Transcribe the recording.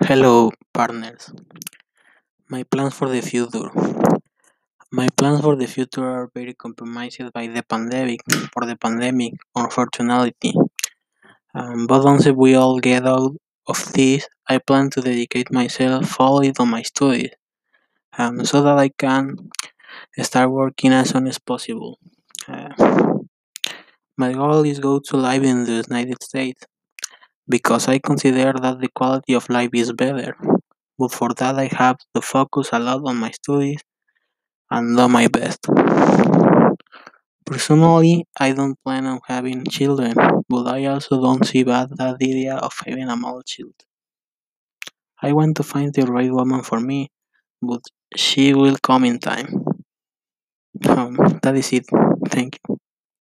Hello, partners. My plans for the future. My plans for the future are very compromised by the pandemic. For the pandemic, unfortunately. Um, but once we all get out of this, I plan to dedicate myself fully to my studies, um, so that I can start working as soon as possible. Uh, my goal is go to live in the United States because I consider that the quality of life is better. But for that, I have to focus a lot on my studies and do my best. Personally, I don't plan on having children, but I also don't see bad that idea of having a male child. I want to find the right woman for me, but she will come in time. Um, that is it. Thank you.